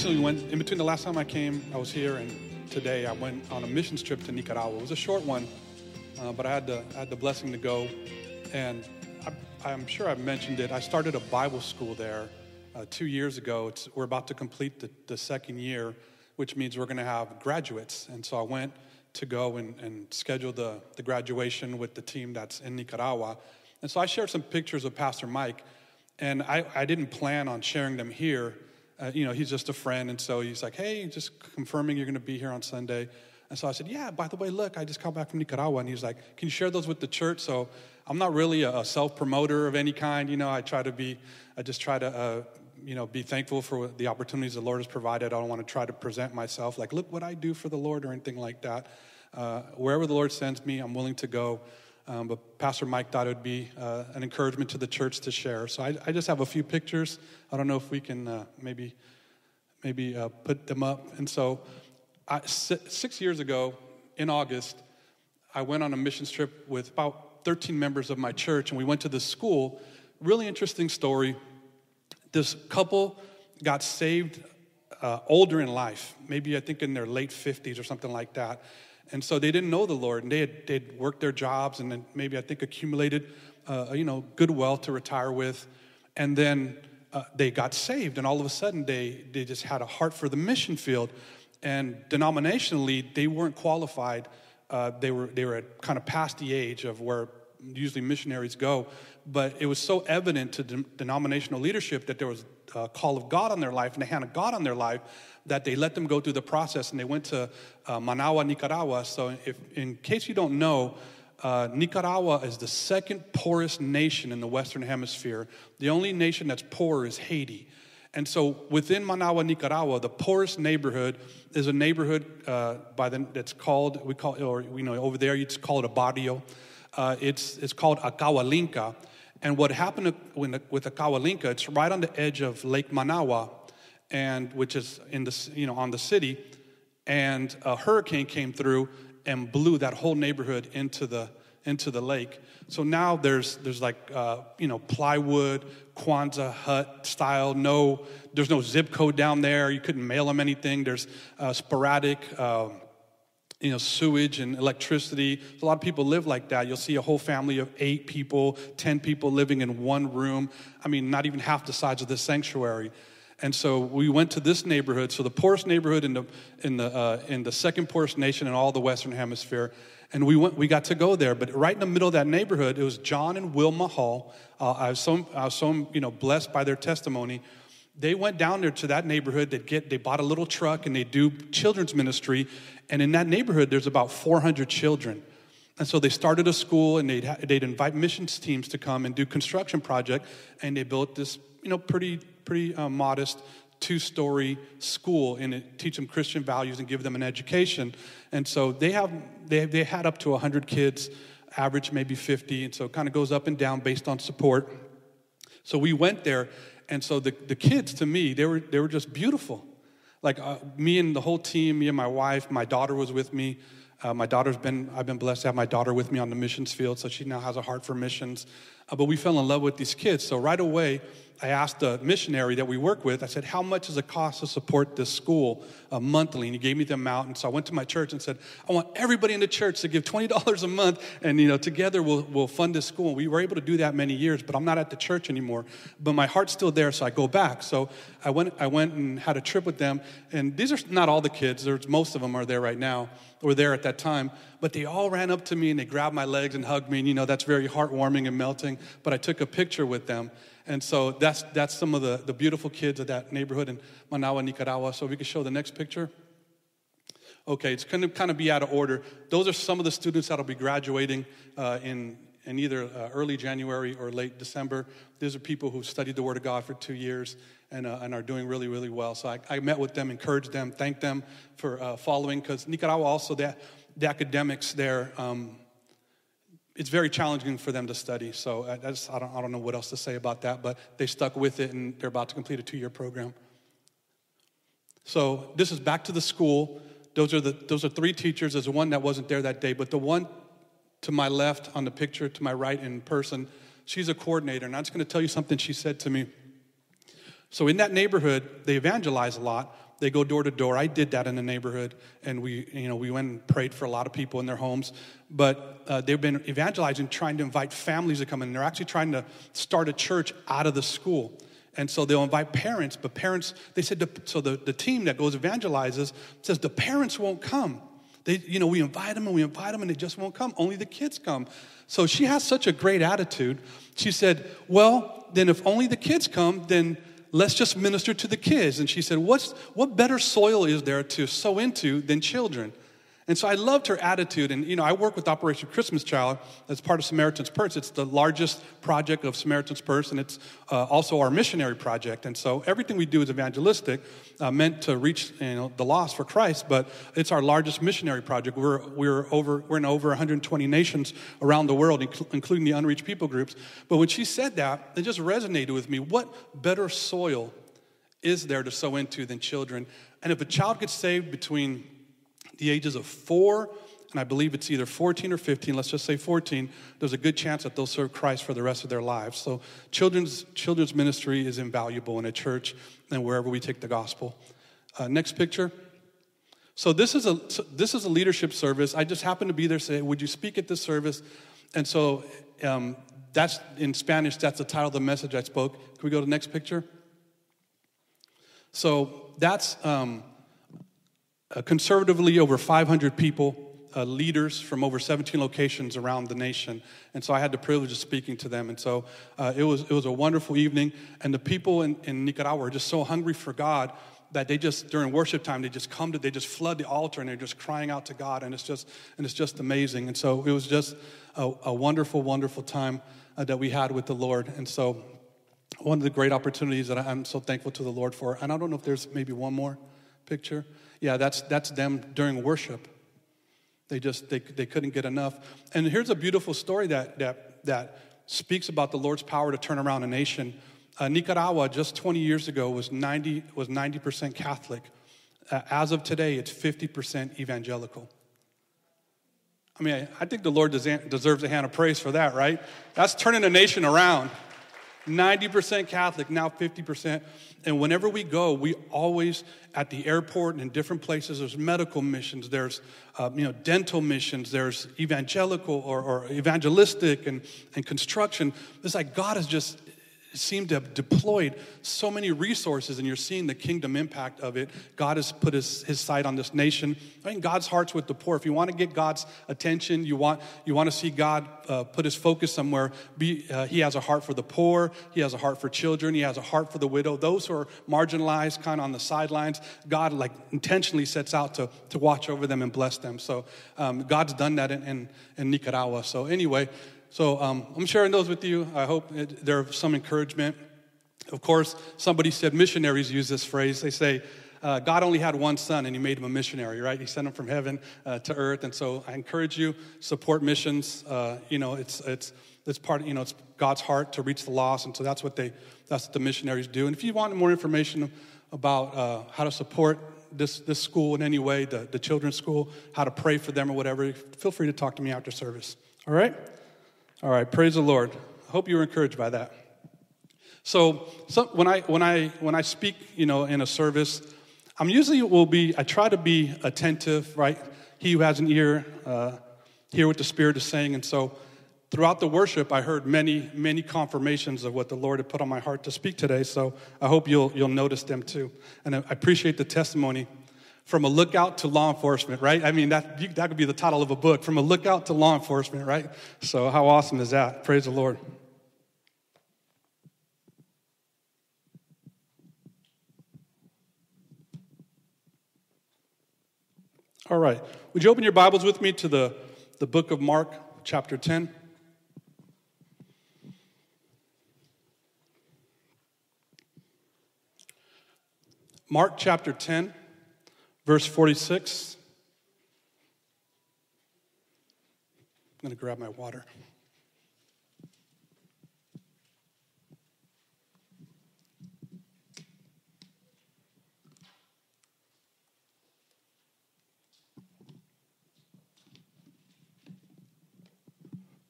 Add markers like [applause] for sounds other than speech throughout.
recently went, in between the last time I came, I was here, and today I went on a missions trip to Nicaragua. It was a short one, uh, but I had, the, I had the blessing to go. And I, am sure I've mentioned it. I started a Bible school there uh, two years ago. It's, we're about to complete the, the second year, which means we're going to have graduates. And so I went to go and, and schedule the, the graduation with the team that's in Nicaragua. And so I shared some pictures of Pastor Mike, and I, I didn't plan on sharing them here uh, you know, he's just a friend. And so he's like, hey, just confirming you're going to be here on Sunday. And so I said, yeah, by the way, look, I just got back from Nicaragua. And he's like, can you share those with the church? So I'm not really a, a self promoter of any kind. You know, I try to be, I just try to, uh, you know, be thankful for the opportunities the Lord has provided. I don't want to try to present myself like, look what I do for the Lord or anything like that. Uh, wherever the Lord sends me, I'm willing to go. Um, but Pastor Mike thought it would be uh, an encouragement to the church to share. So I, I, just have a few pictures. I don't know if we can uh, maybe maybe uh, put them up. And so, I, six years ago in August, I went on a missions trip with about 13 members of my church, and we went to this school. Really interesting story. This couple got saved uh, older in life, maybe I think in their late 50s or something like that. And so they didn't know the Lord, and they had they'd worked their jobs, and then maybe I think accumulated, uh, you know, good wealth to retire with, and then uh, they got saved, and all of a sudden they they just had a heart for the mission field, and denominationally they weren't qualified. Uh, they were they were kind of past the age of where usually missionaries go, but it was so evident to de- denominational leadership that there was a call of God on their life and the hand of God on their life that they let them go through the process and they went to uh, Managua, Nicaragua. So, if, in case you don't know, uh, Nicaragua is the second poorest nation in the Western Hemisphere. The only nation that's poor is Haiti. And so within Managua, Nicaragua, the poorest neighborhood is a neighborhood uh, by the, that's called, we call or you know, over there, it's called a barrio. Uh, it's, it's called Acahualinca. And what happened with Acahualinca, it's right on the edge of Lake Managua, and which is in the, you know, on the city. And a hurricane came through and blew that whole neighborhood into the, into the lake. So now there's, there's like, uh, you know, plywood, Quonset hut style. No, there's no zip code down there. You couldn't mail them anything. There's uh, sporadic, uh, you know, sewage and electricity. A lot of people live like that. You'll see a whole family of eight people, 10 people living in one room. I mean, not even half the size of this sanctuary. And so we went to this neighborhood, so the poorest neighborhood in the, in the, uh, in the second poorest nation in all the Western Hemisphere. And we, went, we got to go there. But right in the middle of that neighborhood, it was John and Wilma Hall. Uh, I, was so, I was so you know, blessed by their testimony. They went down there to that neighborhood. They'd get, they bought a little truck and they do children's ministry. And in that neighborhood, there's about 400 children. And so they started a school and they'd, they'd invite missions teams to come and do construction project. And they built this, you know, pretty pretty uh, modest two-story school and it teach them Christian values and give them an education. And so they have they, they had up to 100 kids, average maybe 50, and so it kind of goes up and down based on support. So we went there, and so the, the kids to me they were they were just beautiful. Like uh, me and the whole team, me and my wife, my daughter was with me. Uh, my daughter's been I've been blessed to have my daughter with me on the missions field, so she now has a heart for missions. Uh, but we fell in love with these kids, so right away I asked a missionary that we work with, I said, How much does it cost to support this school uh, monthly? And he gave me the amount. And so I went to my church and said, I want everybody in the church to give $20 [laughs] a month, and you know, together we'll, we'll fund this school. And we were able to do that many years, but I'm not at the church anymore. But my heart's still there, so I go back. So I went, I went and had a trip with them. And these are not all the kids, There's, most of them are there right now, or there at that time. But they all ran up to me and they grabbed my legs and hugged me. And you know, that's very heartwarming and melting. But I took a picture with them. And so that's, that's some of the, the beautiful kids of that neighborhood in Managua, Nicaragua. So we can show the next picture. Okay, it's going to kind of be out of order. Those are some of the students that'll be graduating uh, in, in either uh, early January or late December. These are people who've studied the Word of God for two years and, uh, and are doing really, really well. So I, I, met with them, encouraged them, thanked them for uh, following, because Nicaragua also, the, the academics there, um, it's very challenging for them to study. So I, just, I, don't, I don't know what else to say about that, but they stuck with it and they're about to complete a two year program. So this is back to the school. Those are, the, those are three teachers. There's one that wasn't there that day, but the one to my left on the picture, to my right in person, she's a coordinator. And I'm just going to tell you something she said to me. So in that neighborhood, they evangelize a lot. They go door to door. I did that in the neighborhood, and we, you know, we went and prayed for a lot of people in their homes. But uh, they've been evangelizing, trying to invite families to come in. They're actually trying to start a church out of the school. And so they'll invite parents, but parents, they said, so the, the team that goes evangelizes says the parents won't come. They, you know, we invite them and we invite them and they just won't come. Only the kids come. So she has such a great attitude. She said, well, then if only the kids come, then let's just minister to the kids. And she said, What's, what better soil is there to sow into than children? And so I loved her attitude. And, you know, I work with Operation Christmas Child as part of Samaritan's Purse. It's the largest project of Samaritan's Purse, and it's uh, also our missionary project. And so everything we do is evangelistic, uh, meant to reach you know, the lost for Christ, but it's our largest missionary project. We're, we're, over, we're in over 120 nations around the world, including the unreached people groups. But when she said that, it just resonated with me. What better soil is there to sow into than children? And if a child gets saved between the ages of four, and I believe it's either 14 or 15, let's just say 14, there's a good chance that they'll serve Christ for the rest of their lives. So children's, children's ministry is invaluable in a church and wherever we take the gospel. Uh, next picture. So this is a this is a leadership service. I just happened to be there. Say, would you speak at this service? And so um, that's in Spanish. That's the title of the message I spoke. Can we go to the next picture? So that's um, uh, conservatively over 500 people, uh, leaders from over 17 locations around the nation. And so I had the privilege of speaking to them. And so uh, it, was, it was a wonderful evening. And the people in, in Nicaragua are just so hungry for God that they just during worship time they just come to they just flood the altar and they're just crying out to god and it's just and it's just amazing and so it was just a, a wonderful wonderful time uh, that we had with the lord and so one of the great opportunities that i'm so thankful to the lord for and i don't know if there's maybe one more picture yeah, that's, that's them during worship. They just, they, they couldn't get enough. And here's a beautiful story that, that, that speaks about the Lord's power to turn around a nation. Uh, Nicaragua, just 20 years ago, was 90, was 90% Catholic. Uh, as of today, it's 50% evangelical. I mean, I think the Lord deserves a hand of praise for that, right? That's turning a nation around. 90% Catholic, now 50%. And whenever we go, we always, at the airport and in different places, there's medical missions, there's uh, you know, dental missions, there's evangelical or, or evangelistic and, and construction. It's like God is just seem to have deployed so many resources, and you're seeing the kingdom impact of it. God has put his, his sight on this nation. I mean, God's heart's with the poor. If you want to get God's attention, you want, you want to see God uh, put his focus somewhere, be, uh, he has a heart for the poor, he has a heart for children, he has a heart for the widow. Those who are marginalized, kind of on the sidelines, God like intentionally sets out to, to watch over them and bless them. So um, God's done that in, in, in Nicaragua. So, anyway, so um, I'm sharing those with you. I hope it, they're some encouragement. Of course, somebody said missionaries use this phrase. They say, uh, God only had one son and he made him a missionary, right? He sent him from heaven uh, to earth. And so I encourage you, support missions. Uh, you know, it's, it's, it's part, you know, it's God's heart to reach the lost. And so that's what they, that's what the missionaries do. And if you want more information about uh, how to support this, this school in any way, the, the children's school, how to pray for them or whatever, feel free to talk to me after service. All right? All right, praise the Lord. I hope you were encouraged by that. So, so, when I when I when I speak, you know, in a service, I'm usually will be I try to be attentive, right? He who has an ear, uh, hear what the Spirit is saying, and so throughout the worship, I heard many many confirmations of what the Lord had put on my heart to speak today. So I hope you'll you'll notice them too, and I appreciate the testimony from a lookout to law enforcement, right? I mean, that, that could be the title of a book, From a Lookout to Law Enforcement, right? So, how awesome is that? Praise the Lord. All right. Would you open your Bibles with me to the, the book of Mark, chapter 10? Mark chapter 10. Verse 46. I'm going to grab my water.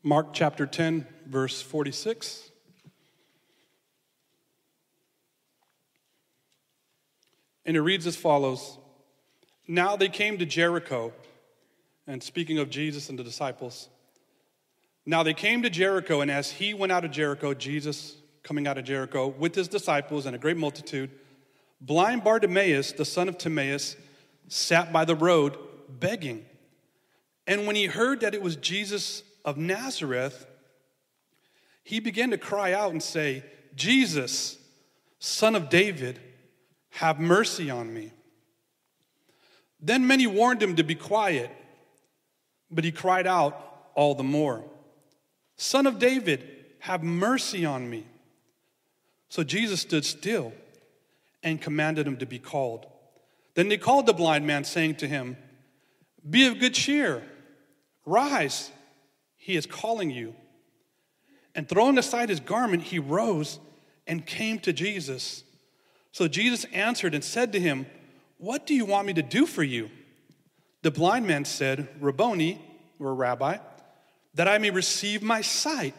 Mark chapter 10, verse 46. And it reads as follows Now they came to Jericho. And speaking of Jesus and the disciples, now they came to Jericho, and as he went out of Jericho, Jesus coming out of Jericho with his disciples and a great multitude, blind Bartimaeus, the son of Timaeus, sat by the road begging. And when he heard that it was Jesus of Nazareth, he began to cry out and say, Jesus, son of David, have mercy on me. Then many warned him to be quiet, but he cried out all the more, Son of David, have mercy on me. So Jesus stood still and commanded him to be called. Then they called the blind man, saying to him, Be of good cheer, rise, he is calling you. And throwing aside his garment, he rose and came to Jesus. So Jesus answered and said to him, What do you want me to do for you? The blind man said, Rabboni, or Rabbi, that I may receive my sight.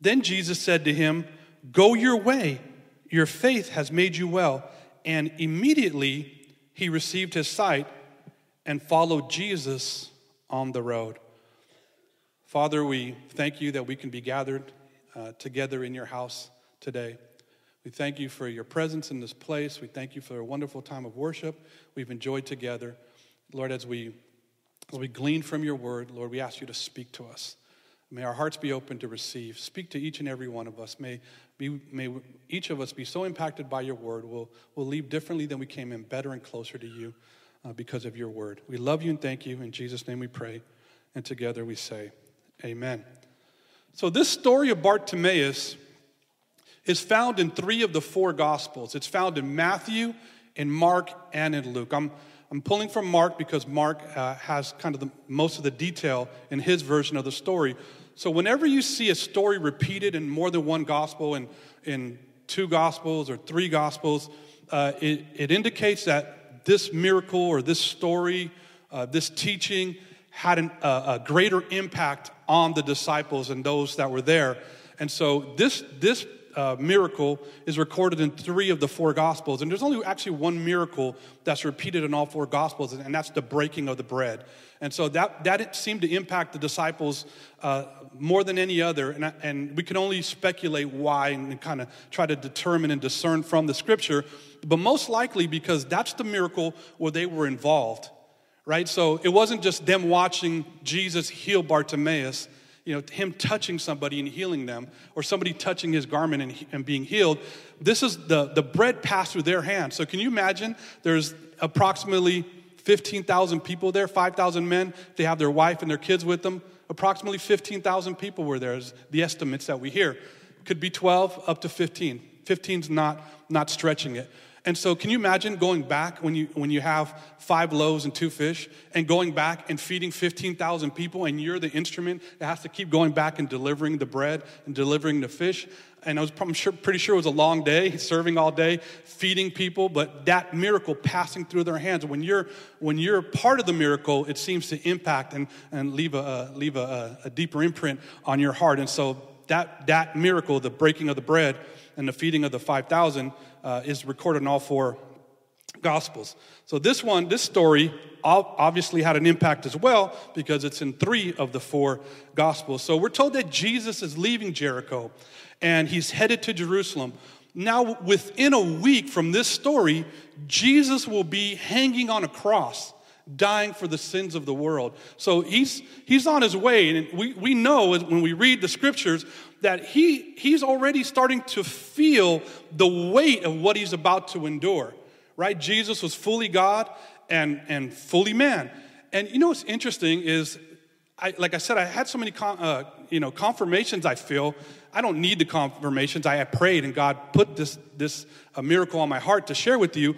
Then Jesus said to him, Go your way, your faith has made you well. And immediately he received his sight and followed Jesus on the road. Father, we thank you that we can be gathered uh, together in your house today. We thank you for your presence in this place. We thank you for a wonderful time of worship we've enjoyed together. Lord, as we, as we glean from your word, Lord, we ask you to speak to us. May our hearts be open to receive. Speak to each and every one of us. May, be, may each of us be so impacted by your word, we'll, we'll leave differently than we came in, better and closer to you uh, because of your word. We love you and thank you. In Jesus' name we pray. And together we say, Amen. So, this story of Bartimaeus is found in three of the four Gospels. It's found in Matthew, in Mark, and in Luke. I'm, I'm pulling from Mark because Mark uh, has kind of the, most of the detail in his version of the story. So, whenever you see a story repeated in more than one Gospel, in, in two Gospels or three Gospels, uh, it, it indicates that this miracle or this story, uh, this teaching, had an, a greater impact on the disciples and those that were there. And so, this, this uh, miracle is recorded in three of the four gospels. And there's only actually one miracle that's repeated in all four gospels and that's the breaking of the bread. And so that, that seemed to impact the disciples uh, more than any other. And, and we can only speculate why and kind of try to determine and discern from the scripture but most likely because that's the miracle where they were involved right? So it wasn't just them watching jesus heal bartimaeus you know, him touching somebody and healing them, or somebody touching his garment and, and being healed. This is the, the bread passed through their hands. So can you imagine there's approximately 15,000 people there, 5,000 men. They have their wife and their kids with them. Approximately 15,000 people were there, is the estimates that we hear. Could be 12 up to 15. 15's not, not stretching it. And so, can you imagine going back when you, when you have five loaves and two fish and going back and feeding 15,000 people, and you're the instrument that has to keep going back and delivering the bread and delivering the fish? And I was I'm sure, pretty sure it was a long day, [laughs] serving all day, feeding people, but that miracle passing through their hands. When you're, when you're part of the miracle, it seems to impact and, and leave, a, leave a, a deeper imprint on your heart. And so, that, that miracle, the breaking of the bread and the feeding of the 5,000, uh, is recorded in all four Gospels. So this one, this story obviously had an impact as well because it's in three of the four Gospels. So we're told that Jesus is leaving Jericho and he's headed to Jerusalem. Now, within a week from this story, Jesus will be hanging on a cross dying for the sins of the world. So he's, he's on his way. And we, we know when we read the scriptures that he, he's already starting to feel the weight of what he's about to endure, right? Jesus was fully God and, and fully man. And you know what's interesting is, I, like I said, I had so many con, uh, you know, confirmations I feel. I don't need the confirmations. I prayed and God put this, this a miracle on my heart to share with you.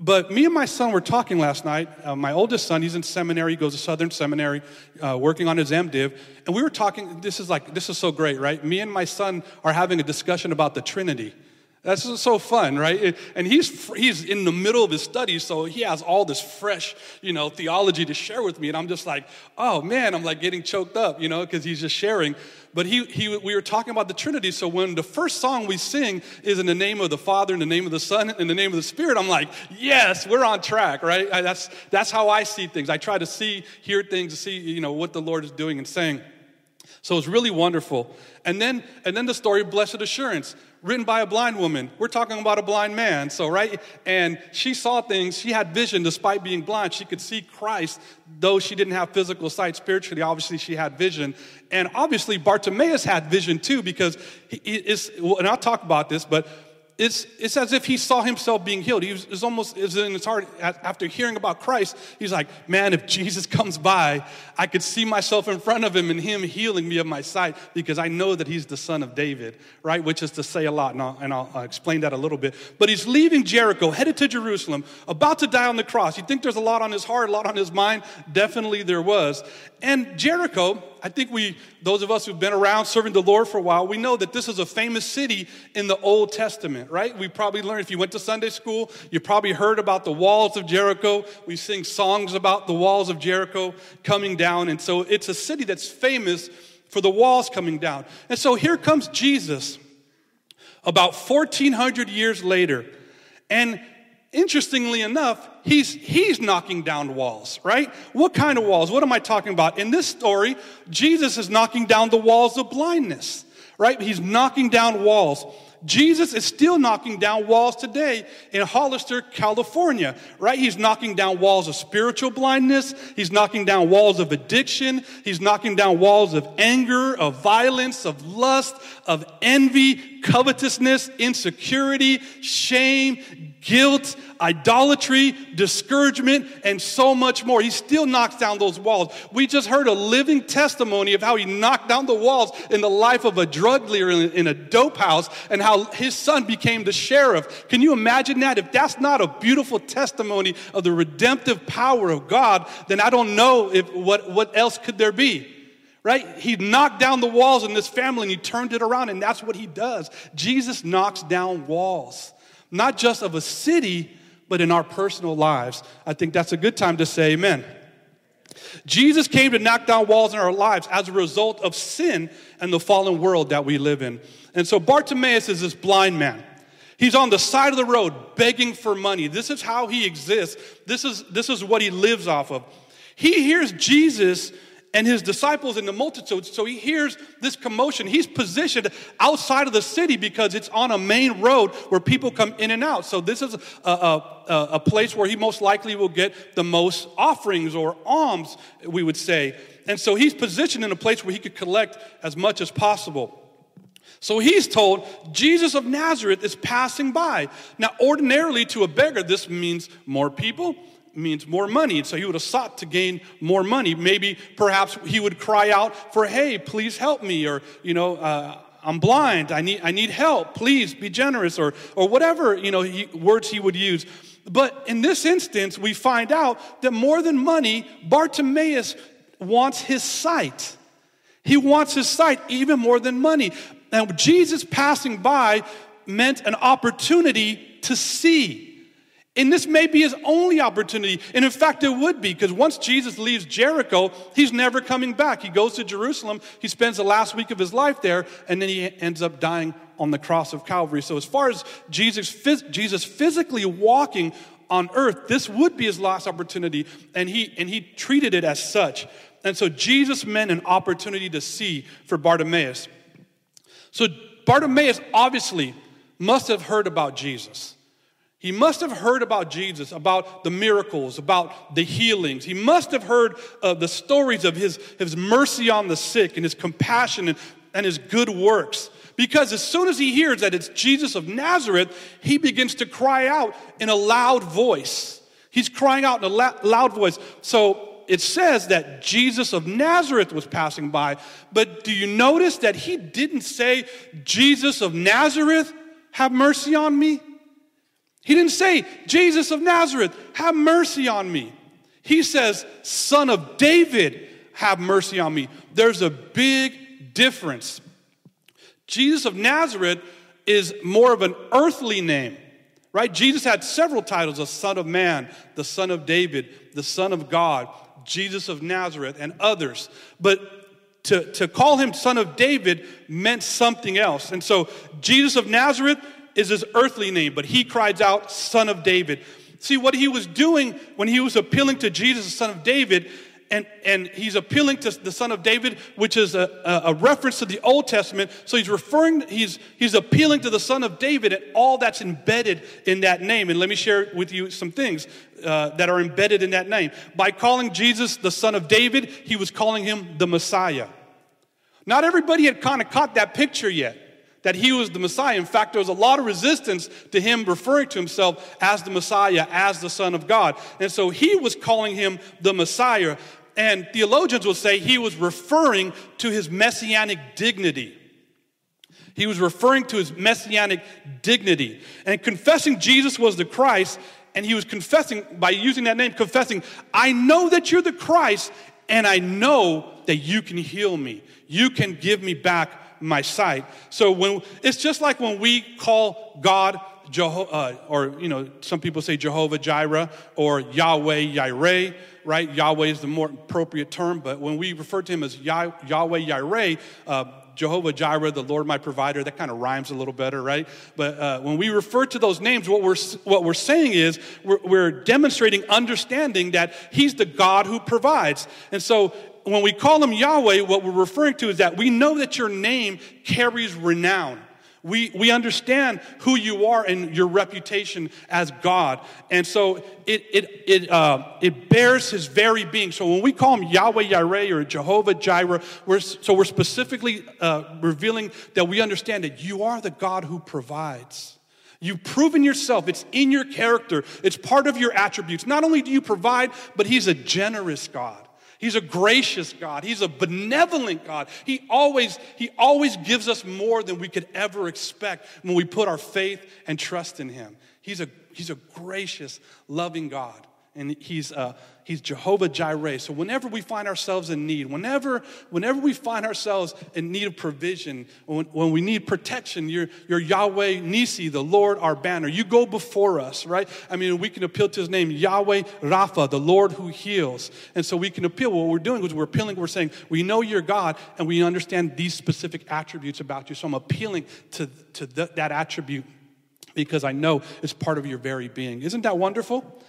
But me and my son were talking last night. Uh, my oldest son, he's in seminary, he goes to Southern Seminary, uh, working on his MDiv. And we were talking, this is like, this is so great, right? Me and my son are having a discussion about the Trinity. That's so fun, right? And he's he's in the middle of his studies, so he has all this fresh, you know, theology to share with me, and I'm just like, oh man, I'm like getting choked up, you know, because he's just sharing. But he, he, we were talking about the Trinity, so when the first song we sing is in the name of the Father, in the name of the Son, in the name of the Spirit, I'm like, yes, we're on track, right? That's that's how I see things. I try to see, hear things, see, you know, what the Lord is doing and saying. So it's really wonderful. And then, and then the story of Blessed Assurance, written by a blind woman. We're talking about a blind man, so right? And she saw things, she had vision despite being blind. She could see Christ, though she didn't have physical sight spiritually. Obviously, she had vision. And obviously, Bartimaeus had vision too, because he is, and I'll talk about this, but it's, it's as if he saw himself being healed. He was, was almost was in his heart after hearing about Christ. He's like, man, if Jesus comes by, I could see myself in front of him and him healing me of my sight because I know that he's the son of David, right? Which is to say a lot, and I'll, and I'll explain that a little bit. But he's leaving Jericho, headed to Jerusalem, about to die on the cross. You think there's a lot on his heart, a lot on his mind? Definitely there was. And Jericho, I think we, those of us who've been around serving the Lord for a while, we know that this is a famous city in the Old Testament, right? We probably learned, if you went to Sunday school, you probably heard about the walls of Jericho. We sing songs about the walls of Jericho coming down. And so it's a city that's famous for the walls coming down. And so here comes Jesus about 1400 years later. And interestingly enough, he's, he's knocking down walls, right? What kind of walls? What am I talking about? In this story, Jesus is knocking down the walls of blindness, right? He's knocking down walls. Jesus is still knocking down walls today in Hollister, California, right? He's knocking down walls of spiritual blindness. He's knocking down walls of addiction. He's knocking down walls of anger, of violence, of lust, of envy, covetousness, insecurity, shame, guilt, idolatry, discouragement, and so much more. He still knocks down those walls. We just heard a living testimony of how he knocked down the walls in the life of a drug dealer in a dope house and how his son became the sheriff. Can you imagine that? If that's not a beautiful testimony of the redemptive power of God, then I don't know if what, what else could there be right? He knocked down the walls in this family and he turned it around, and that's what he does. Jesus knocks down walls, not just of a city, but in our personal lives. I think that's a good time to say amen. Jesus came to knock down walls in our lives as a result of sin and the fallen world that we live in. And so Bartimaeus is this blind man. He's on the side of the road begging for money. This is how he exists. This is, this is what he lives off of. He hears Jesus and his disciples in the multitude. So he hears this commotion. He's positioned outside of the city because it's on a main road where people come in and out. So this is a, a, a place where he most likely will get the most offerings or alms, we would say. And so he's positioned in a place where he could collect as much as possible. So he's told Jesus of Nazareth is passing by. Now, ordinarily to a beggar, this means more people, means more money. And so he would have sought to gain more money. Maybe perhaps he would cry out for, hey, please help me, or, you know, uh, I'm blind. I need, I need help. Please be generous, or, or whatever, you know, he, words he would use. But in this instance, we find out that more than money, Bartimaeus wants his sight. He wants his sight even more than money. And Jesus passing by meant an opportunity to see. And this may be his only opportunity. And in fact, it would be, because once Jesus leaves Jericho, he's never coming back. He goes to Jerusalem, he spends the last week of his life there, and then he ends up dying on the cross of Calvary. So, as far as Jesus, Jesus physically walking on earth, this would be his last opportunity, and he, and he treated it as such. And so, Jesus meant an opportunity to see for Bartimaeus. So, Bartimaeus obviously must have heard about Jesus. He must have heard about Jesus, about the miracles, about the healings. He must have heard uh, the stories of his, his mercy on the sick and his compassion and, and his good works. Because as soon as he hears that it's Jesus of Nazareth, he begins to cry out in a loud voice. He's crying out in a la- loud voice. So it says that Jesus of Nazareth was passing by. But do you notice that he didn't say, Jesus of Nazareth, have mercy on me? He didn't say, Jesus of Nazareth, have mercy on me. He says, Son of David, have mercy on me. There's a big difference. Jesus of Nazareth is more of an earthly name, right? Jesus had several titles the Son of Man, the Son of David, the Son of God, Jesus of Nazareth, and others. But to, to call him Son of David meant something else. And so Jesus of Nazareth is his earthly name, but he cries out, Son of David. See, what he was doing when he was appealing to Jesus, the Son of David, and, and he's appealing to the son of David, which is a, a, reference to the Old Testament. So he's referring, he's, he's appealing to the son of David and all that's embedded in that name. And let me share with you some things uh, that are embedded in that name. By calling Jesus the son of David, he was calling him the Messiah. Not everybody had kind of caught that picture yet that he was the Messiah. In fact, there was a lot of resistance to him referring to himself as the Messiah, as the Son of God. And so he was calling him the Messiah. And theologians will say he was referring to his messianic dignity. He was referring to his messianic dignity. And confessing Jesus was the Christ, and he was confessing, by using that name, confessing, I know that you're the Christ, and I know that you can heal me. You can give me back my sight. So when it's just like when we call God Jeho- uh, or you know, some people say Jehovah Jireh or Yahweh Yireh, right? Yahweh is the more appropriate term, but when we refer to him as Yah- Yahweh Yireh, uh, Jehovah Jireh, the Lord my provider, that kind of rhymes a little better, right? But uh, when we refer to those names, what we're, what we're saying is we're, we're demonstrating understanding that He's the God who provides. And so when we call Him Yahweh, what we're referring to is that we know that your name carries renown. We, we understand who you are and your reputation as God. And so it, it, it, uh, it bears his very being. So when we call him Yahweh Yireh or Jehovah Jireh, we're, so we're specifically uh, revealing that we understand that you are the God who provides. You've proven yourself. It's in your character. It's part of your attributes. Not only do you provide, but he's a generous God. He's a gracious God. He's a benevolent God. He always, he always gives us more than we could ever expect when we put our faith and trust in Him. He's a, he's a gracious, loving God and he's, uh, he's Jehovah Jireh. So whenever we find ourselves in need, whenever, whenever we find ourselves in need of provision, when, when we need protection, you're, you're Yahweh Nisi, the Lord our banner. You go before us, right? I mean, we can appeal to his name, Yahweh Rapha, the Lord who heals. And so we can appeal. What we're doing is we're appealing, we're saying, we know you're God and we understand these specific attributes about you. So I'm appealing to, to that attribute because I know it's part of your very being. Isn't that wonderful?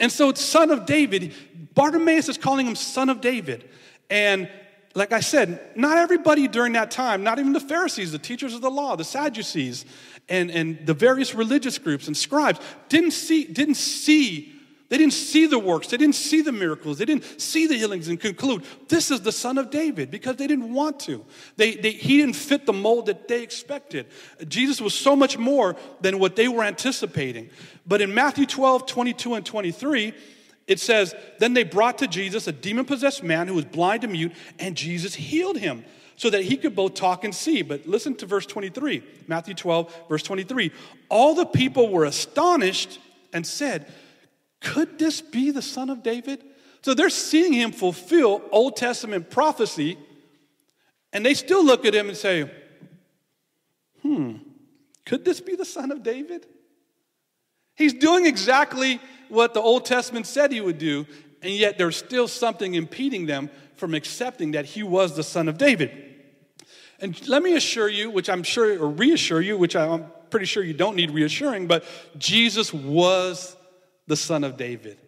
And so, son of David, Bartimaeus is calling him son of David. And like I said, not everybody during that time, not even the Pharisees, the teachers of the law, the Sadducees, and, and the various religious groups and scribes didn't see, didn't see they didn't see the works, they didn't see the miracles, they didn't see the healings and conclude this is the son of David because they didn't want to. They, they, he didn't fit the mold that they expected. Jesus was so much more than what they were anticipating. But in Matthew 12, 22, and 23, it says, Then they brought to Jesus a demon possessed man who was blind and mute, and Jesus healed him so that he could both talk and see. But listen to verse 23, Matthew 12, verse 23. All the people were astonished and said, could this be the son of David? So they're seeing him fulfill Old Testament prophecy, and they still look at him and say, hmm, could this be the son of David? He's doing exactly what the Old Testament said he would do, and yet there's still something impeding them from accepting that he was the son of David. And let me assure you, which I'm sure, or reassure you, which I'm pretty sure you don't need reassuring, but Jesus was the son of David.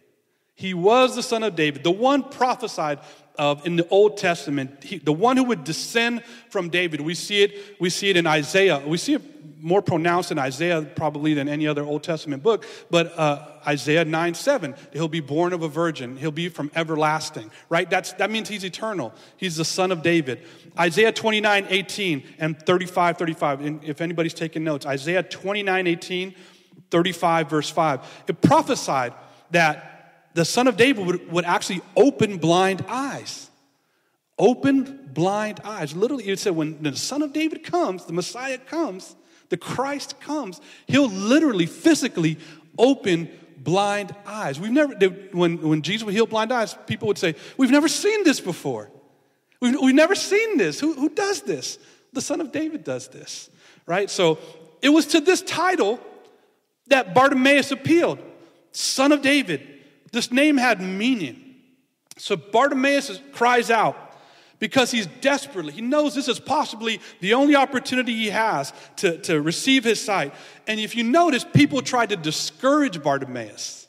He was the son of David, the one prophesied of in the Old Testament, he, the one who would descend from David. We see it, we see it in Isaiah. We see it more pronounced in Isaiah probably than any other Old Testament book, but uh, Isaiah 9 7, he'll be born of a virgin. He'll be from everlasting, right? That's, that means he's eternal. He's the son of David. Isaiah 29 18 and 35 35. And if anybody's taking notes, Isaiah 29 18 35, verse 5. It prophesied that the son of David would, would actually open blind eyes. Open blind eyes. Literally, it said when the son of David comes, the Messiah comes, the Christ comes, he'll literally, physically open blind eyes. We've never, when, when Jesus would heal blind eyes, people would say, We've never seen this before. We've, we've never seen this. Who, who does this? The son of David does this, right? So it was to this title that Bartimaeus appealed Son of David. This name had meaning. So Bartimaeus cries out because he's desperately, he knows this is possibly the only opportunity he has to, to receive his sight. And if you notice, people tried to discourage Bartimaeus.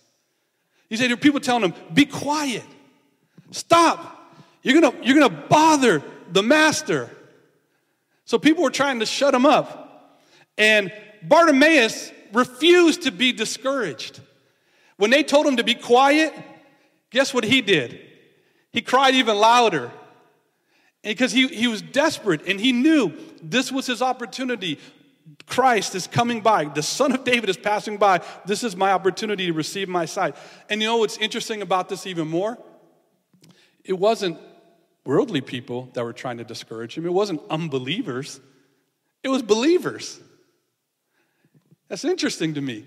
You say, there people telling him, be quiet, stop. You're gonna, you're gonna bother the master. So people were trying to shut him up. And Bartimaeus refused to be discouraged. When they told him to be quiet, guess what he did? He cried even louder because he, he was desperate and he knew this was his opportunity. Christ is coming by. The Son of David is passing by. This is my opportunity to receive my sight. And you know what's interesting about this even more? It wasn't worldly people that were trying to discourage him, it wasn't unbelievers, it was believers. That's interesting to me.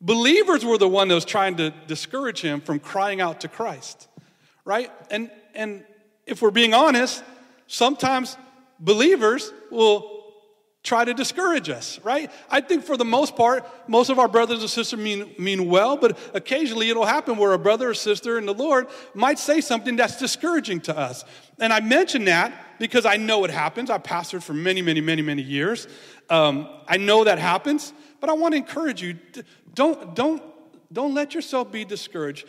Believers were the one that was trying to discourage him from crying out to Christ, right? And, and if we're being honest, sometimes believers will try to discourage us, right? I think for the most part, most of our brothers and sisters mean, mean well, but occasionally it'll happen where a brother or sister in the Lord might say something that's discouraging to us. And I mention that because I know it happens. I've pastored for many, many, many, many years. Um, I know that happens, but I want to encourage you don't, don't, don't let yourself be discouraged.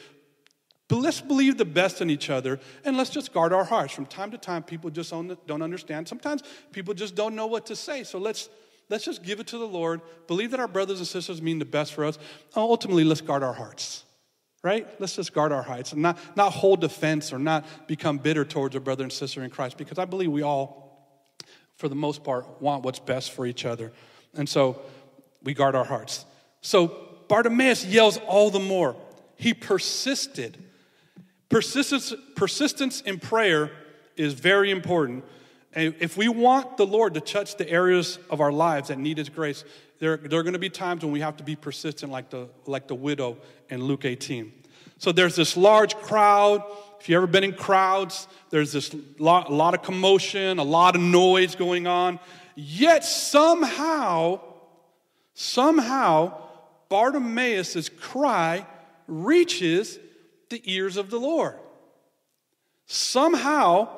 But let's believe the best in each other and let's just guard our hearts. From time to time, people just don't understand. Sometimes people just don't know what to say. So let's, let's just give it to the Lord, believe that our brothers and sisters mean the best for us. Ultimately, let's guard our hearts, right? Let's just guard our hearts and not, not hold defense or not become bitter towards our brother and sister in Christ because I believe we all, for the most part, want what's best for each other. And so we guard our hearts. So Bartimaeus yells all the more. He persisted Persistence, persistence in prayer is very important. And if we want the Lord to touch the areas of our lives that need His grace, there, there are going to be times when we have to be persistent, like the, like the widow in Luke 18. So there's this large crowd. If you've ever been in crowds, there's this lot, a lot of commotion, a lot of noise going on. Yet somehow, somehow, Bartimaeus' cry reaches the ears of the Lord. Somehow,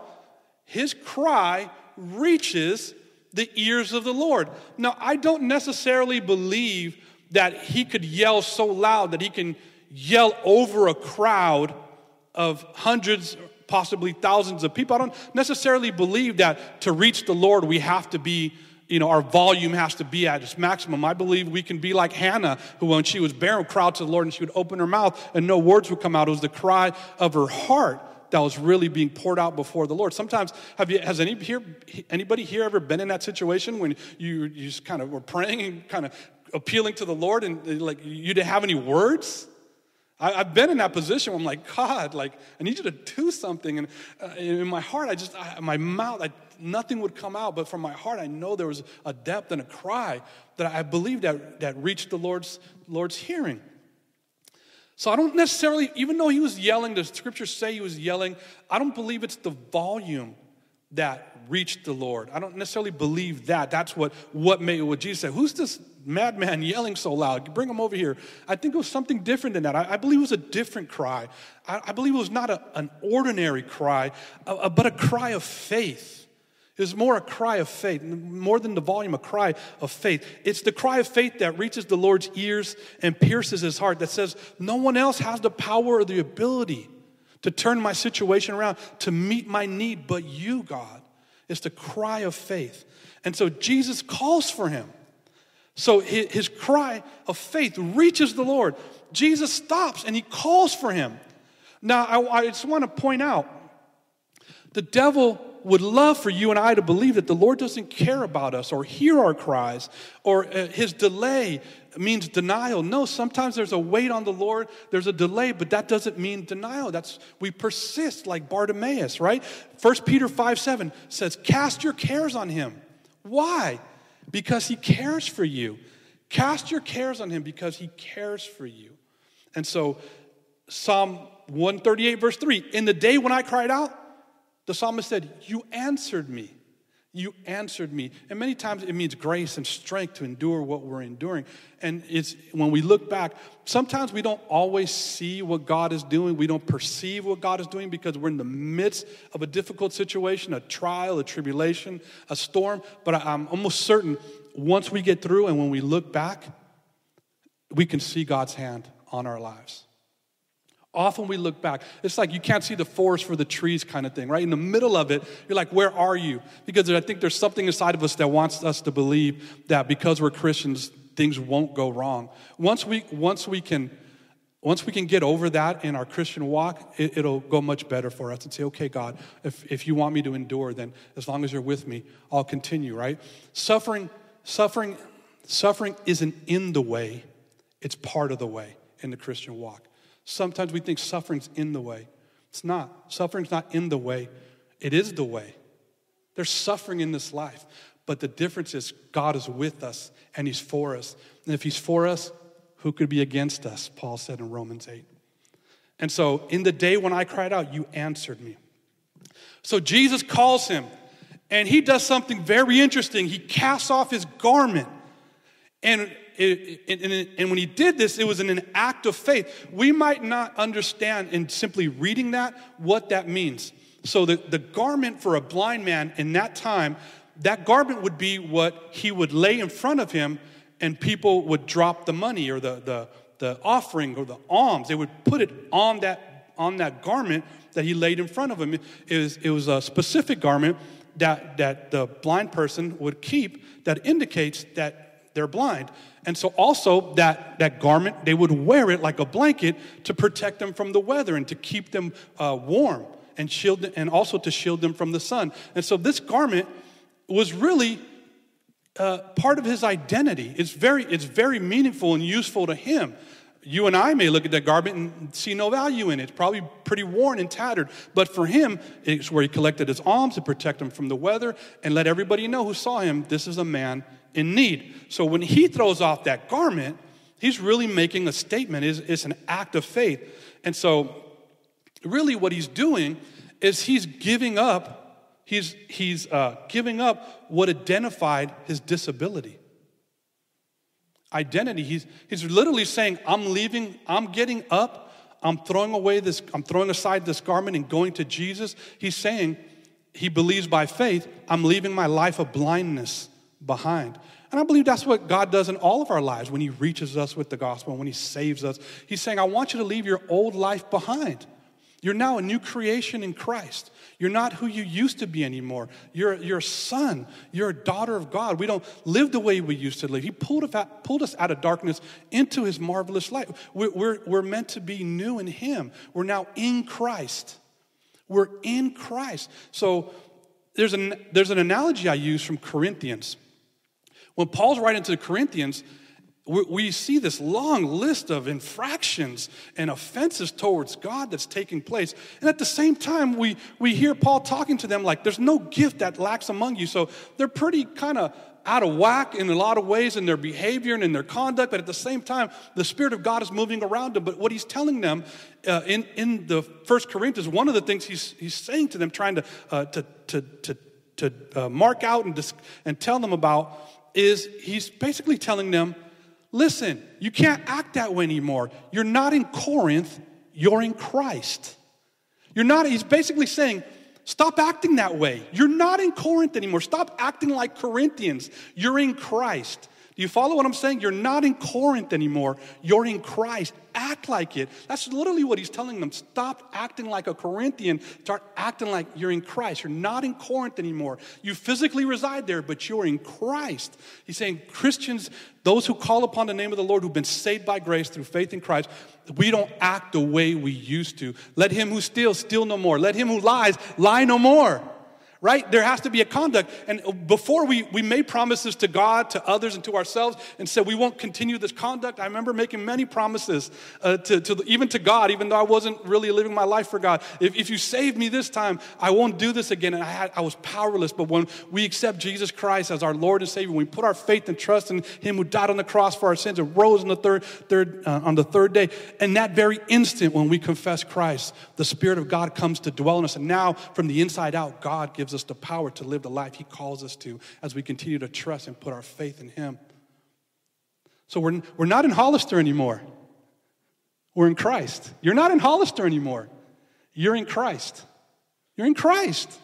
his cry reaches the ears of the Lord. Now, I don't necessarily believe that he could yell so loud that he can yell over a crowd of hundreds, possibly thousands of people. I don't necessarily believe that to reach the Lord, we have to be you know, our volume has to be at its maximum. I believe we can be like Hannah, who when she was barren, cried to the Lord and she would open her mouth and no words would come out. It was the cry of her heart that was really being poured out before the Lord. Sometimes, have you, has any here, anybody here ever been in that situation when you, you just kind of were praying and kind of appealing to the Lord and like you didn't have any words? I, have been in that position where I'm like, God, like, I need you to do something. And uh, in my heart, I just, I, my mouth, I, nothing would come out. But from my heart, I know there was a depth and a cry that I believe that, that reached the Lord's, Lord's hearing. So I don't necessarily, even though he was yelling, the scriptures say he was yelling, I don't believe it's the volume that reached the Lord. I don't necessarily believe that. That's what, what made what Jesus said. Who's this madman yelling so loud? Bring him over here. I think it was something different than that. I, I believe it was a different cry. I, I believe it was not a, an ordinary cry, uh, but a cry of faith. Was more a cry of faith, more than the volume, a cry of faith. It's the cry of faith that reaches the Lord's ears and pierces his heart that says, No one else has the power or the ability to turn my situation around, to meet my need, but you, God. It's the cry of faith. And so Jesus calls for him. So his cry of faith reaches the Lord. Jesus stops and he calls for him. Now, I, just want to point out the devil would love for you and I to believe that the Lord doesn't care about us or hear our cries or uh, his delay means denial. No, sometimes there's a wait on the Lord, there's a delay, but that doesn't mean denial. That's we persist like Bartimaeus, right? 1 Peter 5 7 says, Cast your cares on him. Why? Because he cares for you. Cast your cares on him because he cares for you. And so, Psalm 138, verse 3 In the day when I cried out, the psalmist said, You answered me. You answered me. And many times it means grace and strength to endure what we're enduring. And it's when we look back, sometimes we don't always see what God is doing. We don't perceive what God is doing because we're in the midst of a difficult situation, a trial, a tribulation, a storm. But I'm almost certain once we get through and when we look back, we can see God's hand on our lives. Often we look back. It's like you can't see the forest for the trees kind of thing, right? In the middle of it, you're like, where are you? Because I think there's something inside of us that wants us to believe that because we're Christians, things won't go wrong. Once we, once we can, once we can get over that in our Christian walk, it, will go much better for us and say, okay, God, if, if you want me to endure, then as long as you're with me, I'll continue, right? Suffering, suffering, suffering isn't in the way, it's part of the way in the Christian walk. Sometimes we think suffering's in the way. It's not. Suffering's not in the way, it is the way. There's suffering in this life, but the difference is God is with us and He's for us. And if He's for us, who could be against us? Paul said in Romans 8. And so, in the day when I cried out, you answered me. So, Jesus calls him, and he does something very interesting. He casts off his garment. And it, it, and when he did this, it was in an act of faith. We might not understand in simply reading that what that means. So, the, the garment for a blind man in that time, that garment would be what he would lay in front of him, and people would drop the money or the, the, the offering or the alms. They would put it on that, on that garment that he laid in front of him. It was, it was a specific garment that, that the blind person would keep that indicates that they're blind. And so, also, that, that garment, they would wear it like a blanket to protect them from the weather and to keep them uh, warm and, shield, and also to shield them from the sun. And so, this garment was really uh, part of his identity. It's very, it's very meaningful and useful to him. You and I may look at that garment and see no value in it. It's probably pretty worn and tattered. But for him, it's where he collected his alms to protect him from the weather and let everybody know who saw him this is a man in need. So when he throws off that garment, he's really making a statement. It's, it's an act of faith. And so, really, what he's doing is he's giving up, he's, he's uh, giving up what identified his disability. Identity. He's, he's literally saying, I'm leaving, I'm getting up, I'm throwing away this, I'm throwing aside this garment and going to Jesus. He's saying, he believes by faith, I'm leaving my life of blindness behind. And I believe that's what God does in all of our lives when He reaches us with the gospel, when He saves us. He's saying, I want you to leave your old life behind. You're now a new creation in Christ. You're not who you used to be anymore. You're, you're a son. You're a daughter of God. We don't live the way we used to live. He pulled, us out, pulled us out of darkness into His marvelous light. We're, we're, we're meant to be new in Him. We're now in Christ. We're in Christ. So there's an, there's an analogy I use from Corinthians. When Paul's writing to the Corinthians, we see this long list of infractions and offenses towards God that's taking place. And at the same time, we, we hear Paul talking to them like there's no gift that lacks among you. So they're pretty kind of out of whack in a lot of ways in their behavior and in their conduct, but at the same time, the Spirit of God is moving around them. But what he's telling them uh, in, in the First Corinthians, one of the things he's, he's saying to them, trying to, uh, to, to, to, to uh, mark out and, and tell them about, is he's basically telling them, listen, you can't act that way anymore. You're not in Corinth, you're in Christ. You're not, he's basically saying, stop acting that way. You're not in Corinth anymore. Stop acting like Corinthians. You're in Christ. You follow what I'm saying? You're not in Corinth anymore. You're in Christ. Act like it. That's literally what he's telling them. Stop acting like a Corinthian. Start acting like you're in Christ. You're not in Corinth anymore. You physically reside there, but you're in Christ. He's saying, Christians, those who call upon the name of the Lord, who've been saved by grace through faith in Christ, we don't act the way we used to. Let him who steals steal no more. Let him who lies lie no more right? There has to be a conduct. And before we, we made promises to God, to others, and to ourselves, and said we won't continue this conduct, I remember making many promises uh, to, to, even to God, even though I wasn't really living my life for God. If, if you save me this time, I won't do this again. And I, had, I was powerless. But when we accept Jesus Christ as our Lord and Savior, when we put our faith and trust in Him who died on the cross for our sins and rose on the third, third, uh, on the third day, and that very instant when we confess Christ, the Spirit of God comes to dwell in us. And now, from the inside out, God gives gives us the power to live the life He calls us to as we continue to trust and put our faith in Him. So we're, we're not in Hollister anymore. We're in Christ. You're not in Hollister anymore. You're in Christ. You're in Christ.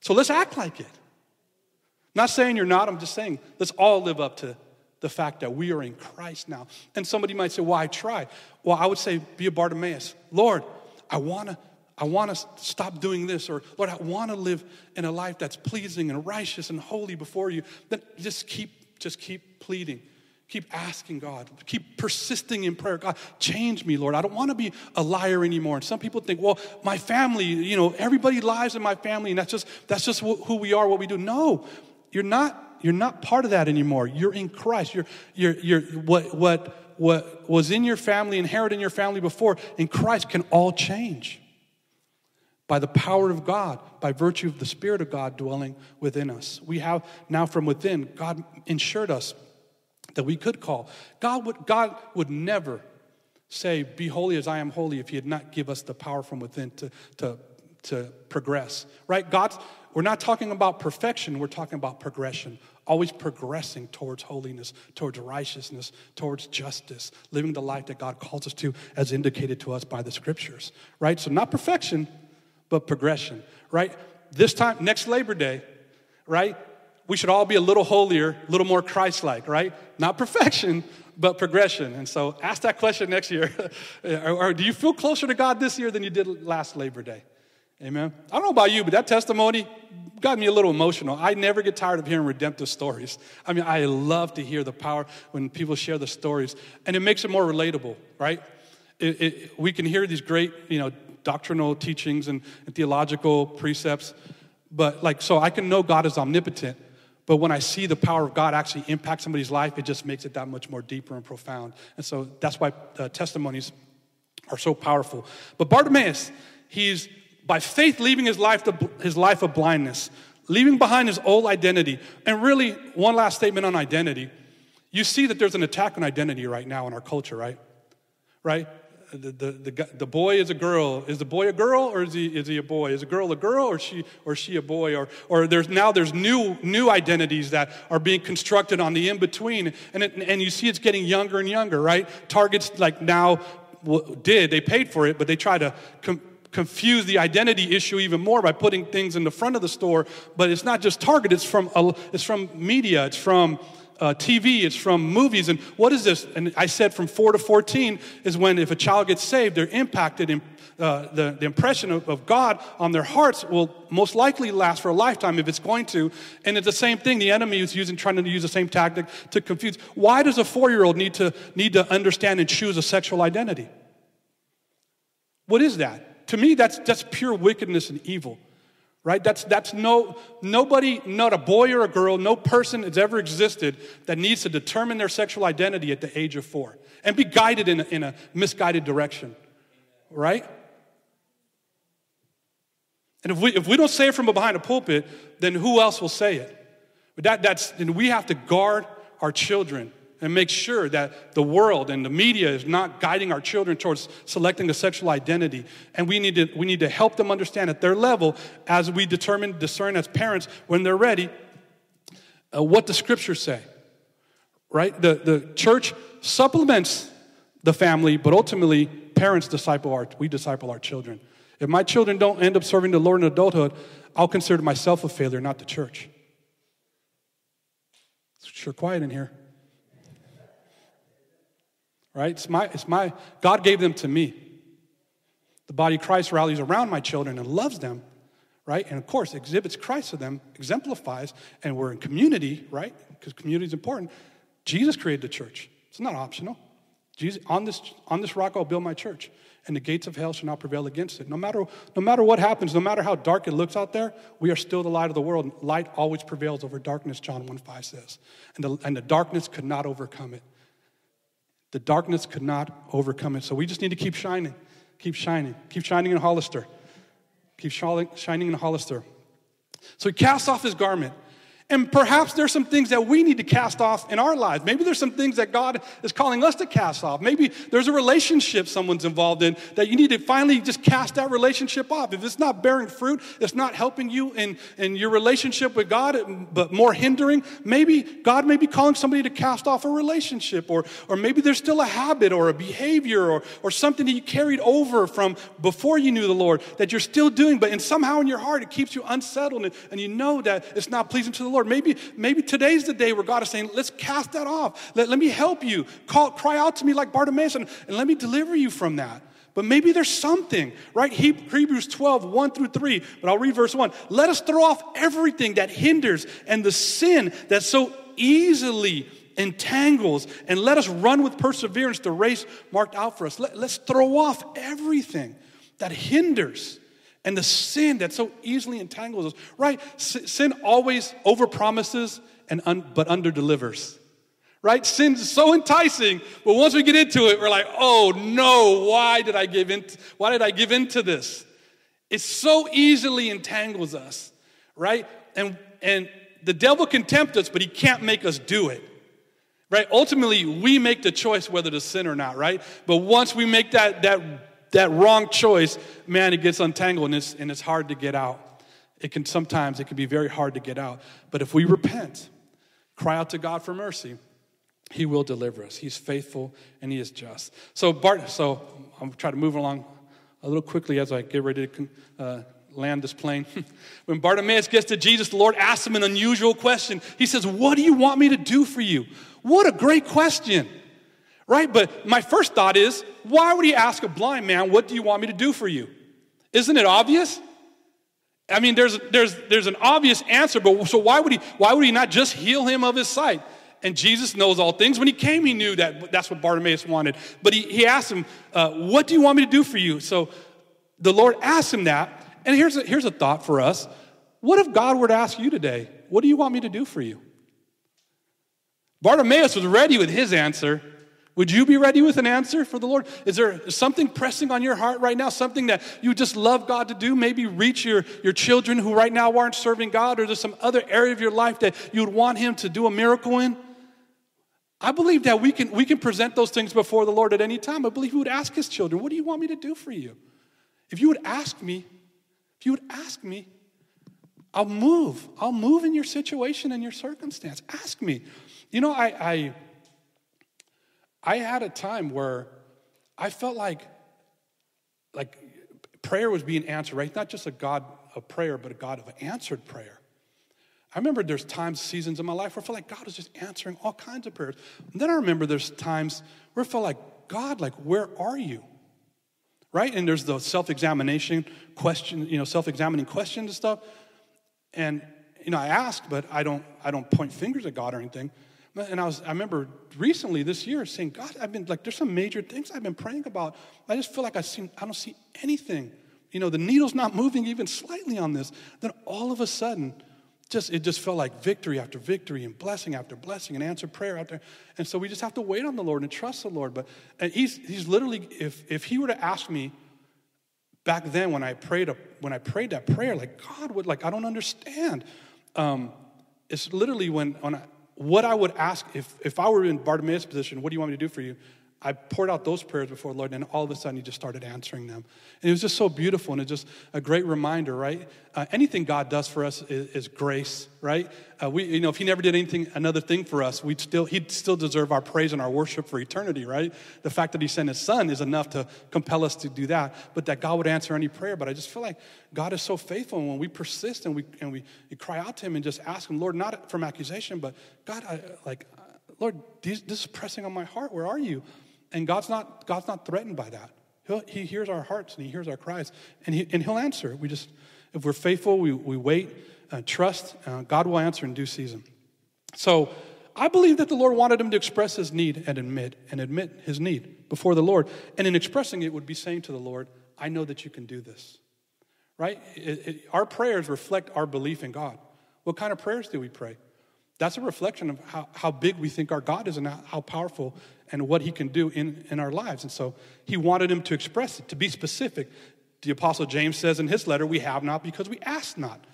So let's act like it. I'm not saying you're not, I'm just saying let's all live up to the fact that we are in Christ now. And somebody might say, Well, I try. Well, I would say, Be a Bartimaeus. Lord, I want to. I want to stop doing this, or Lord, I want to live in a life that's pleasing and righteous and holy before you. Then just keep, just keep pleading. Keep asking God. Keep persisting in prayer. God, change me, Lord. I don't want to be a liar anymore. And some people think, well, my family, you know, everybody lies in my family, and that's just that's just who we are, what we do. No, you're not. You're not part of that anymore. You're in Christ. You're, you're, you're what, what, what was in your family, inherited in your family before, in Christ can all change by the power of God, by virtue of the Spirit of God dwelling within us. We have now from within, God ensured us that we could call. God would, God would never say, Be holy as I am holy, if He had not give us the power from within to, to, to progress. Right? God's, we're not talking about perfection, we're talking about progression. Always progressing towards holiness, towards righteousness, towards justice, living the life that God calls us to as indicated to us by the scriptures. Right? So, not perfection, but progression. Right? This time, next Labor Day, right? we should all be a little holier, a little more Christ like, right? Not perfection, but progression. And so ask that question next year. [laughs] or, or, do you feel closer to God this year than you did last Labor Day? Amen. I don't know about you, but that testimony got me a little emotional. I never get tired of hearing redemptive stories. I mean, I love to hear the power when people share the stories, and it makes it more relatable, right? It, it, we can hear these great, you know, doctrinal teachings and, and theological precepts, but like, so I can know God is omnipotent, but when I see the power of God actually impact somebody's life, it just makes it that much more deeper and profound. And so that's why uh, testimonies are so powerful. But Bartimaeus, he's by faith leaving his life, to, his life of blindness, leaving behind his old identity. And really, one last statement on identity. You see that there's an attack on identity right now in our culture, right? Right? The, the, the, boy is a girl. Is the boy a girl or is he, is he a boy? Is a girl a girl or she or she a boy? Or, or there's now there's new new identities that are being constructed on the in between, and and you see it's getting younger and younger, right? Targets like now did they paid for it, but they try to. Com- confuse the identity issue even more by putting things in the front of the store but it's not just target it's from it's from media it's from uh, TV, it's from movies. And what is this? And I said from 4 to 14 is when if a child gets saved, they're impacted. In, uh, the, the impression of, of God on their hearts will most likely last for a lifetime if it's going to. And it's the same thing the enemy is using, trying to use the same tactic to confuse. Why does a four year old need to, need to understand and choose a sexual identity? What is that? To me, that's, that's pure wickedness and evil right? That's that's no nobody not a boy or a girl no person that's ever existed that needs to determine their sexual identity at the age of four and be guided in a, in a misguided direction right? And if we if we don't say it from behind a pulpit then who else will say it? But that that's and we have to guard our children and make sure that the world and the media is not guiding our children towards selecting a sexual identity. And we need to, we need to help them understand at their level as we determine, discern as parents when they're ready, uh, what the scriptures say. Right? The, the church supplements the family, but ultimately, parents disciple our, we disciple our children. If my children don't end up serving the Lord in adulthood, I'll consider myself a failure, not the church. It's sure quiet in here right? It's my, it's my, God gave them to me. The body of Christ rallies around my children and loves them, right? And of course, exhibits Christ to them, exemplifies, and we're in community, right? Because community is important. Jesus created the church. It's not optional. Jesus, on this, on this rock I'll build my church, and the gates of hell shall not prevail against it. No matter, no matter what happens, no matter how dark it looks out there, we are still the light of the world. Light always prevails over darkness, John 1 5 says. And the, and the darkness could not overcome it. The darkness could not overcome it. So we just need to keep shining, keep shining, keep shining in Hollister, keep shining in Hollister. So he casts off his garment And perhaps there's some things that we need to cast off in our lives. Maybe there's some things that God is calling us to cast off. Maybe there's a relationship someone's involved in that you need to finally just cast that relationship off. If it's not bearing fruit, it's not helping you in, in your relationship with God, but more hindering, maybe God may be calling somebody to cast off a relationship. Or, or maybe there's still a habit or a behavior or, or something that you carried over from before you knew the Lord that you're still doing, but in somehow in your heart it keeps you unsettled and, and you know that it's not pleasing to the Lord. Lord. Maybe, maybe today's the day where God is saying, let's cast that off. Let, let me help you. Call, cry out to me like Bartimaeus and, and let me deliver you from that. But maybe there's something, right? Hebrews 12, 1 through 3, but I'll read verse 1. Let us throw off everything that hinders and the sin that so easily entangles, and let us run with perseverance the race marked out for us. Let, us throw off everything that hinders and the sin that so easily entangles us, right? Sin always overpromises and un- but underdelivers. Right? Sin's so enticing, but once we get into it, we're like, "Oh no, why did I give in why did I give into this?" It so easily entangles us, right? And and the devil can tempt us, but he can't make us do it. Right? Ultimately, we make the choice whether to sin or not, right? But once we make that that that wrong choice, man, it gets untangled and it's, and it's hard to get out. It can sometimes, it can be very hard to get out. But if we repent, cry out to God for mercy, He will deliver us. He's faithful and He is just. So, Bart, so I'm trying to move along a little quickly as I get ready to uh, land this plane. [laughs] when Bartimaeus gets to Jesus, the Lord asks him an unusual question. He says, What do you want me to do for you? What a great question right? But my first thought is, why would he ask a blind man, What do you want me to do for you? Isn't it obvious? I mean, there's, there's, there's an obvious answer, but so why would, he, why would he not just heal him of his sight? And Jesus knows all things. When he came, he knew that that's what Bartimaeus wanted. But he, he asked him, uh, What do you want me to do for you? So the Lord asked him that. And here's a, here's a thought for us What if God were to ask you today, What do you want me to do for you? Bartimaeus was ready with his answer. Would you be ready with an answer for the Lord? Is there something pressing on your heart right now? Something that you just love God to do? Maybe reach your, your children who right now aren't serving God, or there's some other area of your life that you would want Him to do a miracle in? I believe that we can, we can present those things before the Lord at any time. I believe He would ask His children, What do you want me to do for you? If you would ask me, if you would ask me, I'll move. I'll move in your situation and your circumstance. Ask me. You know, I, I I had a time where I felt like, like prayer was being answered, right? Not just a God of prayer, but a God of answered prayer. I remember there's times, seasons in my life where I felt like God was just answering all kinds of prayers. And then I remember there's times where I felt like, God, like, where are you? Right? And there's the self-examination question, you know, self-examining questions and stuff. And, you know, I ask, but I don't, I don't point fingers at God or anything. And I was, I remember recently this year saying, God, I've been like, there's some major things I've been praying about. I just feel like I see, I don't see anything. You know, the needle's not moving even slightly on this. Then all of a sudden, just it just felt like victory after victory and blessing after blessing and answered prayer after. And so we just have to wait on the Lord and trust the Lord. But and he's he's literally, if if he were to ask me back then when I prayed a, when I prayed that prayer, like God would like, I don't understand. Um, it's literally when when I what I would ask if, if I were in Bartimaeus' position, what do you want me to do for you? I poured out those prayers before the Lord, and all of a sudden He just started answering them. And it was just so beautiful, and it's just a great reminder, right? Uh, anything God does for us is, is grace, right? Uh, we, you know, if He never did anything, another thing for us, we'd still, He'd still deserve our praise and our worship for eternity, right? The fact that He sent His Son is enough to compel us to do that, but that God would answer any prayer. But I just feel like God is so faithful, and when we persist and we and we, cry out to Him and just ask Him, Lord, not from accusation, but God, I, like, Lord, this is pressing on my heart. Where are you? And God's not, God's not threatened by that. He'll, he hears our hearts and he hears our cries, and, he, and he'll answer. We just, if we're faithful, we, we wait, uh, trust, uh, God will answer in due season. So I believe that the Lord wanted him to express his need and admit and admit his need before the Lord. And in expressing it, would be saying to the Lord, I know that you can do this. Right? It, it, our prayers reflect our belief in God. What kind of prayers do we pray? That's a reflection of how, how big we think our God is and how, how powerful and what he can do in, in our lives. And so he wanted him to express it, to be specific. The Apostle James says in his letter, We have not because we ask not.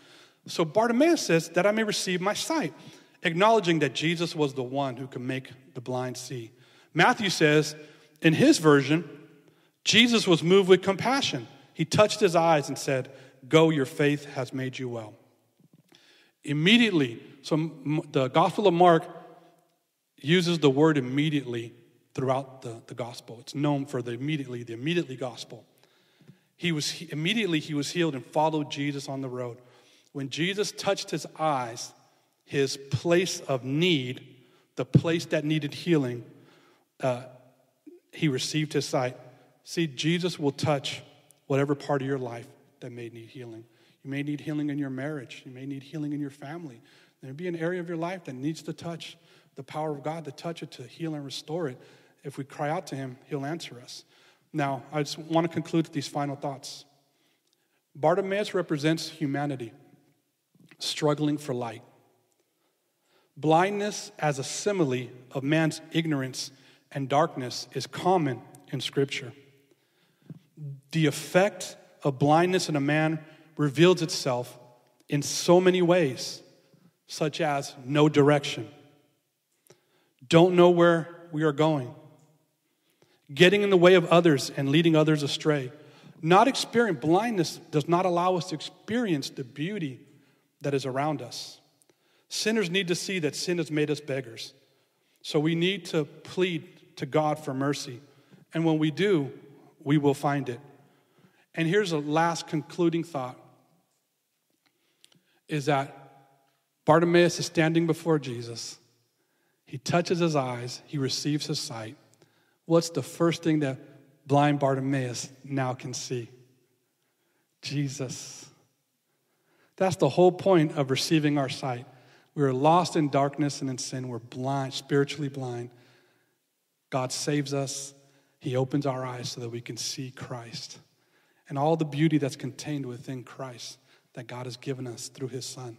So Bartimaeus says, That I may receive my sight, acknowledging that Jesus was the one who could make the blind see. Matthew says, in his version, Jesus was moved with compassion. He touched his eyes and said, Go, your faith has made you well. Immediately, so the Gospel of Mark uses the word immediately throughout the, the gospel. It's known for the immediately, the immediately gospel. He was immediately he was healed and followed Jesus on the road. When Jesus touched his eyes, his place of need, the place that needed healing, uh, he received his sight. See, Jesus will touch whatever part of your life that may need healing. You may need healing in your marriage. You may need healing in your family. There may be an area of your life that needs to touch the power of God to touch it, to heal and restore it. If we cry out to Him, He'll answer us. Now, I just want to conclude with these final thoughts. Bartimaeus represents humanity struggling for light. Blindness as a simile of man's ignorance and darkness is common in Scripture. The effect of blindness in a man reveals itself in so many ways, such as no direction, don't know where we are going, getting in the way of others and leading others astray. Not experience blindness does not allow us to experience the beauty that is around us. Sinners need to see that sin has made us beggars. So we need to plead to God for mercy. And when we do, we will find it. And here's a last concluding thought is that Bartimaeus is standing before Jesus. He touches his eyes, he receives his sight. What's the first thing that blind Bartimaeus now can see? Jesus. That's the whole point of receiving our sight. We are lost in darkness and in sin. We're blind, spiritually blind. God saves us. He opens our eyes so that we can see Christ and all the beauty that's contained within Christ that God has given us through his Son.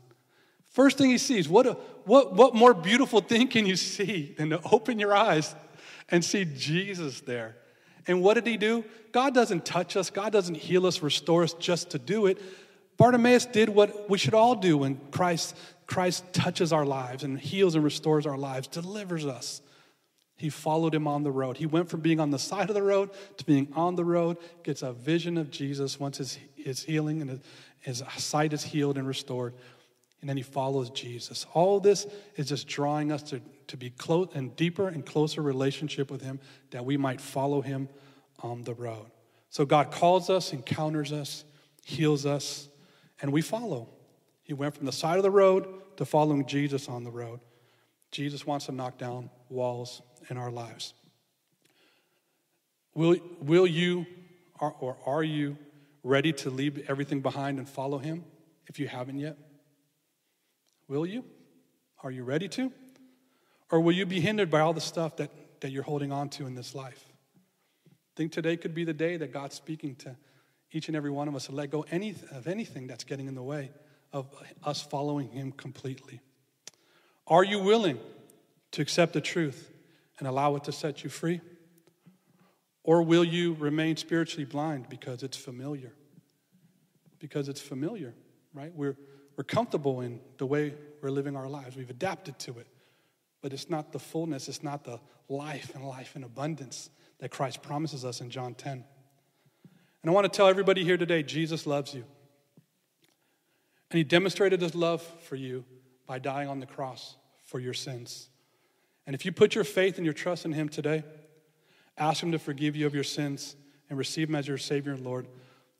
First thing he sees, what, a, what, what more beautiful thing can you see than to open your eyes and see Jesus there? And what did he do? God doesn't touch us, God doesn't heal us, restore us just to do it. Bartimaeus did what we should all do when Christ, Christ touches our lives and heals and restores our lives, delivers us. He followed him on the road. He went from being on the side of the road to being on the road, gets a vision of Jesus once his, his healing and his, his sight is healed and restored. And then he follows Jesus. All this is just drawing us to, to be close and deeper and closer relationship with him that we might follow him on the road. So God calls us, encounters us, heals us, and we follow. He went from the side of the road to following Jesus on the road. Jesus wants to knock down walls in our lives. Will, will you or, or are you ready to leave everything behind and follow him if you haven't yet? Will you? Are you ready to? Or will you be hindered by all the stuff that, that you're holding on to in this life? I think today could be the day that God's speaking to each and every one of us to let go any, of anything that's getting in the way of us following Him completely. Are you willing to accept the truth and allow it to set you free? Or will you remain spiritually blind because it's familiar? Because it's familiar, right? We're, we're comfortable in the way we're living our lives, we've adapted to it. But it's not the fullness, it's not the life and life in abundance that Christ promises us in John 10. And I want to tell everybody here today Jesus loves you. And he demonstrated his love for you by dying on the cross for your sins. And if you put your faith and your trust in Him today, ask Him to forgive you of your sins and receive Him as your Savior and Lord,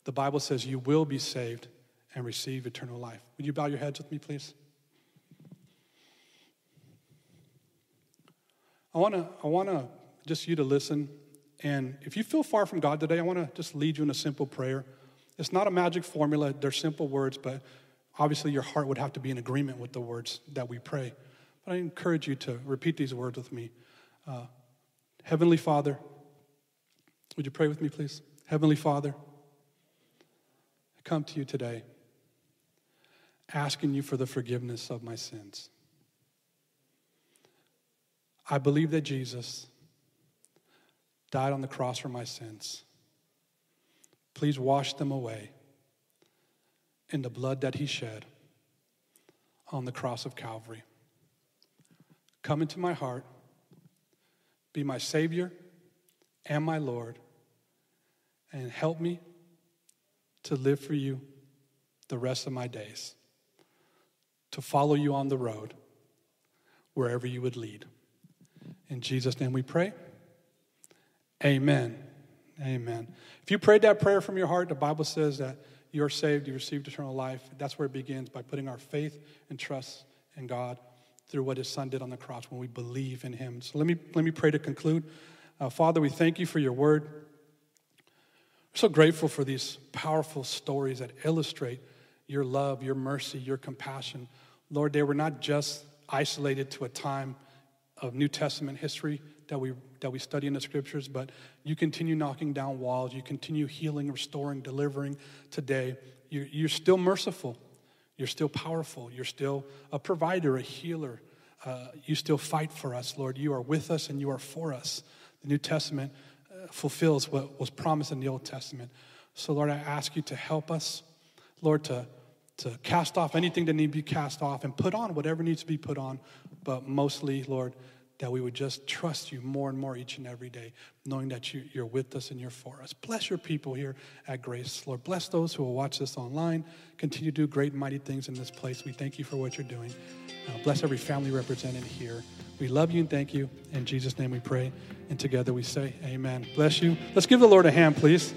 the Bible says you will be saved and receive eternal life. Would you bow your heads with me, please? I want to I want to just you to listen and if you feel far from God today, I want to just lead you in a simple prayer. It's not a magic formula, they're simple words, but obviously your heart would have to be in agreement with the words that we pray. But I encourage you to repeat these words with me. Uh, Heavenly Father, would you pray with me, please? Heavenly Father, I come to you today asking you for the forgiveness of my sins. I believe that Jesus died on the cross for my sins. Please wash them away in the blood that he shed on the cross of Calvary. Come into my heart, be my Savior and my Lord, and help me to live for you the rest of my days, to follow you on the road wherever you would lead. In Jesus' name we pray. Amen. Amen. If you prayed that prayer from your heart, the Bible says that you're saved, you received eternal life. That's where it begins by putting our faith and trust in God through what his son did on the cross when we believe in him. So let me, let me pray to conclude. Uh, Father, we thank you for your word. We're so grateful for these powerful stories that illustrate your love, your mercy, your compassion. Lord, they were not just isolated to a time of New Testament history that we, that we study in the scriptures, but you continue knocking down walls. You continue healing, restoring, delivering today. You're, you're still merciful. You're still powerful. You're still a provider, a healer. Uh, you still fight for us, Lord. You are with us and you are for us. The New Testament uh, fulfills what was promised in the Old Testament. So, Lord, I ask you to help us, Lord, to, to cast off anything that needs to be cast off and put on whatever needs to be put on. But mostly, Lord, that we would just trust you more and more each and every day, knowing that you, are with us and you're for us. Bless your people here at Grace. Lord, bless those who will watch this online. Continue to do great and mighty things in this place. We thank you for what you're doing. Uh, bless every family represented here. We love you and thank you. In Jesus' name we pray. And together we say, Amen. Bless you. Let's give the Lord a hand, please.